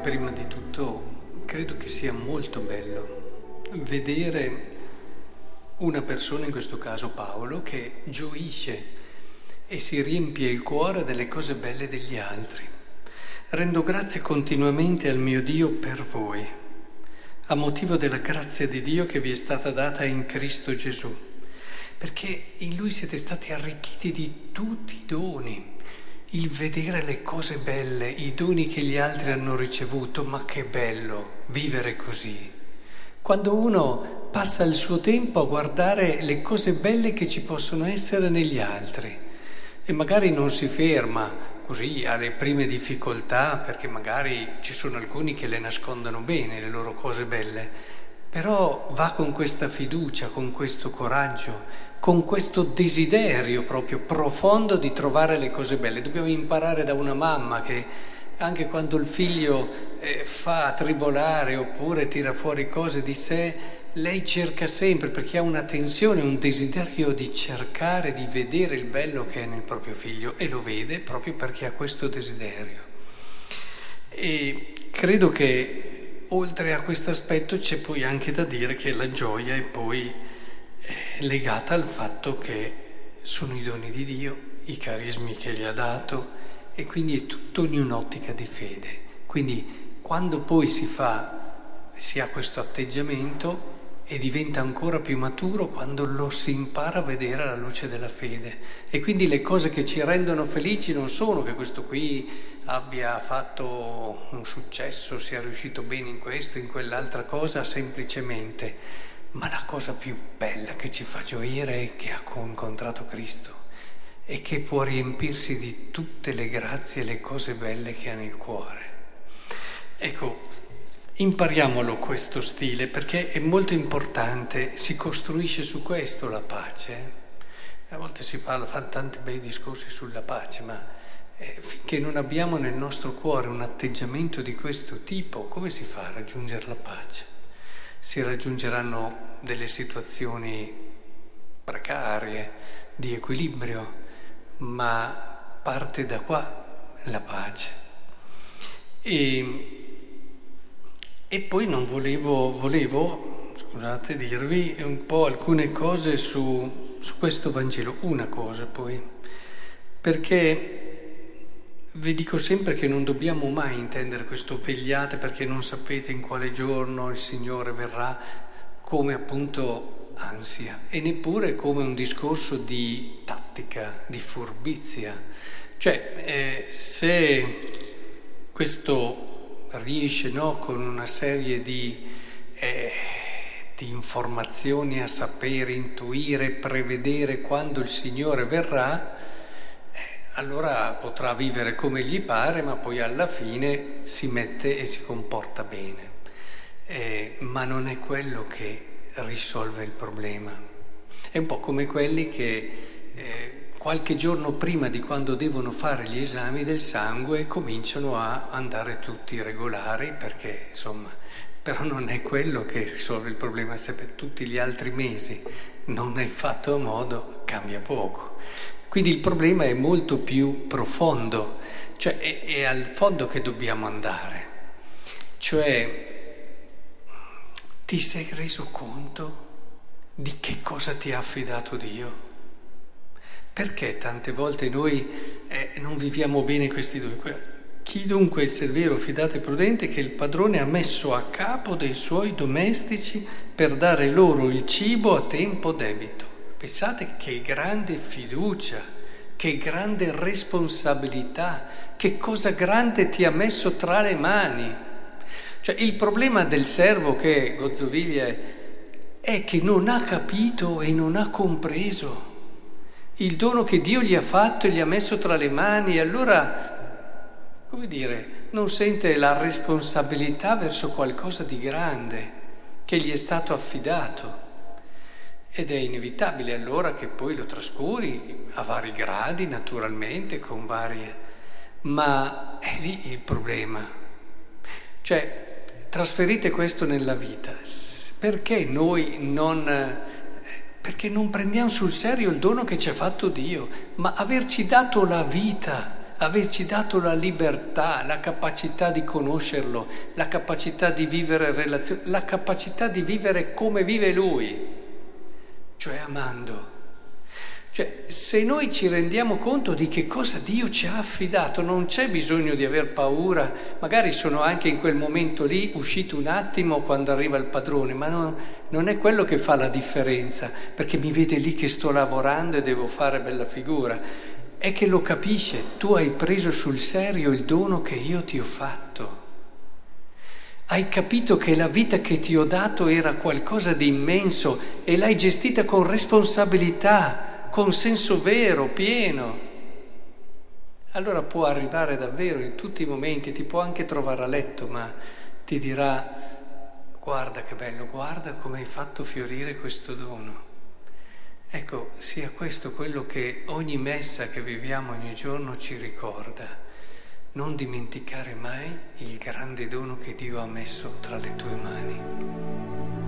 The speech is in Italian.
prima di tutto credo che sia molto bello vedere una persona, in questo caso Paolo, che gioisce e si riempie il cuore delle cose belle degli altri. Rendo grazie continuamente al mio Dio per voi, a motivo della grazia di Dio che vi è stata data in Cristo Gesù, perché in Lui siete stati arricchiti di tutti i doni il vedere le cose belle, i doni che gli altri hanno ricevuto, ma che bello vivere così. Quando uno passa il suo tempo a guardare le cose belle che ci possono essere negli altri e magari non si ferma così alle prime difficoltà, perché magari ci sono alcuni che le nascondono bene, le loro cose belle, però va con questa fiducia, con questo coraggio, con questo desiderio proprio profondo di trovare le cose belle. Dobbiamo imparare da una mamma che anche quando il figlio eh, fa tribolare oppure tira fuori cose di sé, lei cerca sempre perché ha una tensione, un desiderio di cercare, di vedere il bello che è nel proprio figlio e lo vede proprio perché ha questo desiderio. E credo che oltre a questo aspetto c'è poi anche da dire che la gioia è poi legata al fatto che sono i doni di Dio, i carismi che gli ha dato e quindi è tutto in un'ottica di fede. Quindi quando poi si fa, si ha questo atteggiamento e diventa ancora più maturo quando lo si impara a vedere alla luce della fede. E quindi le cose che ci rendono felici non sono che questo qui abbia fatto un successo, sia riuscito bene in questo, in quell'altra cosa, semplicemente ma la cosa più bella che ci fa gioire è che ha incontrato Cristo e che può riempirsi di tutte le grazie e le cose belle che ha nel cuore. Impariamolo questo stile perché è molto importante, si costruisce su questo la pace. A volte si parla, fanno tanti bei discorsi sulla pace, ma eh, finché non abbiamo nel nostro cuore un atteggiamento di questo tipo, come si fa a raggiungere la pace? si raggiungeranno delle situazioni precarie, di equilibrio, ma parte da qua la pace. E, e poi non volevo, volevo, scusate, dirvi un po' alcune cose su, su questo Vangelo, una cosa poi, perché vi dico sempre che non dobbiamo mai intendere questo vegliate perché non sapete in quale giorno il Signore verrà come appunto ansia e neppure come un discorso di tattica, di furbizia. Cioè, eh, se questo riesce no, con una serie di, eh, di informazioni a sapere, intuire, prevedere quando il Signore verrà, allora potrà vivere come gli pare, ma poi alla fine si mette e si comporta bene. Eh, ma non è quello che risolve il problema. È un po' come quelli che eh, qualche giorno prima di quando devono fare gli esami del sangue cominciano a andare tutti regolari perché insomma, però non è quello che risolve il problema, se per tutti gli altri mesi non hai fatto a modo cambia poco. Quindi il problema è molto più profondo, cioè è, è al fondo che dobbiamo andare. Cioè, ti sei reso conto di che cosa ti ha affidato Dio? Perché tante volte noi eh, non viviamo bene questi due? Chi dunque è severo, fidato e prudente che il padrone ha messo a capo dei suoi domestici per dare loro il cibo a tempo debito. Pensate che grande fiducia, che grande responsabilità, che cosa grande ti ha messo tra le mani. Cioè il problema del servo che Gozzoviglie è che non ha capito e non ha compreso il dono che Dio gli ha fatto e gli ha messo tra le mani allora, come dire, non sente la responsabilità verso qualcosa di grande che gli è stato affidato. Ed è inevitabile allora che poi lo trascuri a vari gradi, naturalmente, con varie... Ma è lì il problema. Cioè, trasferite questo nella vita. Perché noi non... Perché non prendiamo sul serio il dono che ci ha fatto Dio, ma averci dato la vita, averci dato la libertà, la capacità di conoscerlo, la capacità di vivere relazioni, la capacità di vivere come vive Lui, cioè amando. Cioè, se noi ci rendiamo conto di che cosa Dio ci ha affidato, non c'è bisogno di aver paura, magari sono anche in quel momento lì uscito un attimo quando arriva il padrone, ma non, non è quello che fa la differenza, perché mi vede lì che sto lavorando e devo fare bella figura, è che lo capisce, tu hai preso sul serio il dono che io ti ho fatto. Hai capito che la vita che ti ho dato era qualcosa di immenso e l'hai gestita con responsabilità con senso vero, pieno. Allora può arrivare davvero in tutti i momenti, ti può anche trovare a letto, ma ti dirà guarda che bello, guarda come hai fatto fiorire questo dono. Ecco, sia questo quello che ogni messa che viviamo ogni giorno ci ricorda. Non dimenticare mai il grande dono che Dio ha messo tra le tue mani.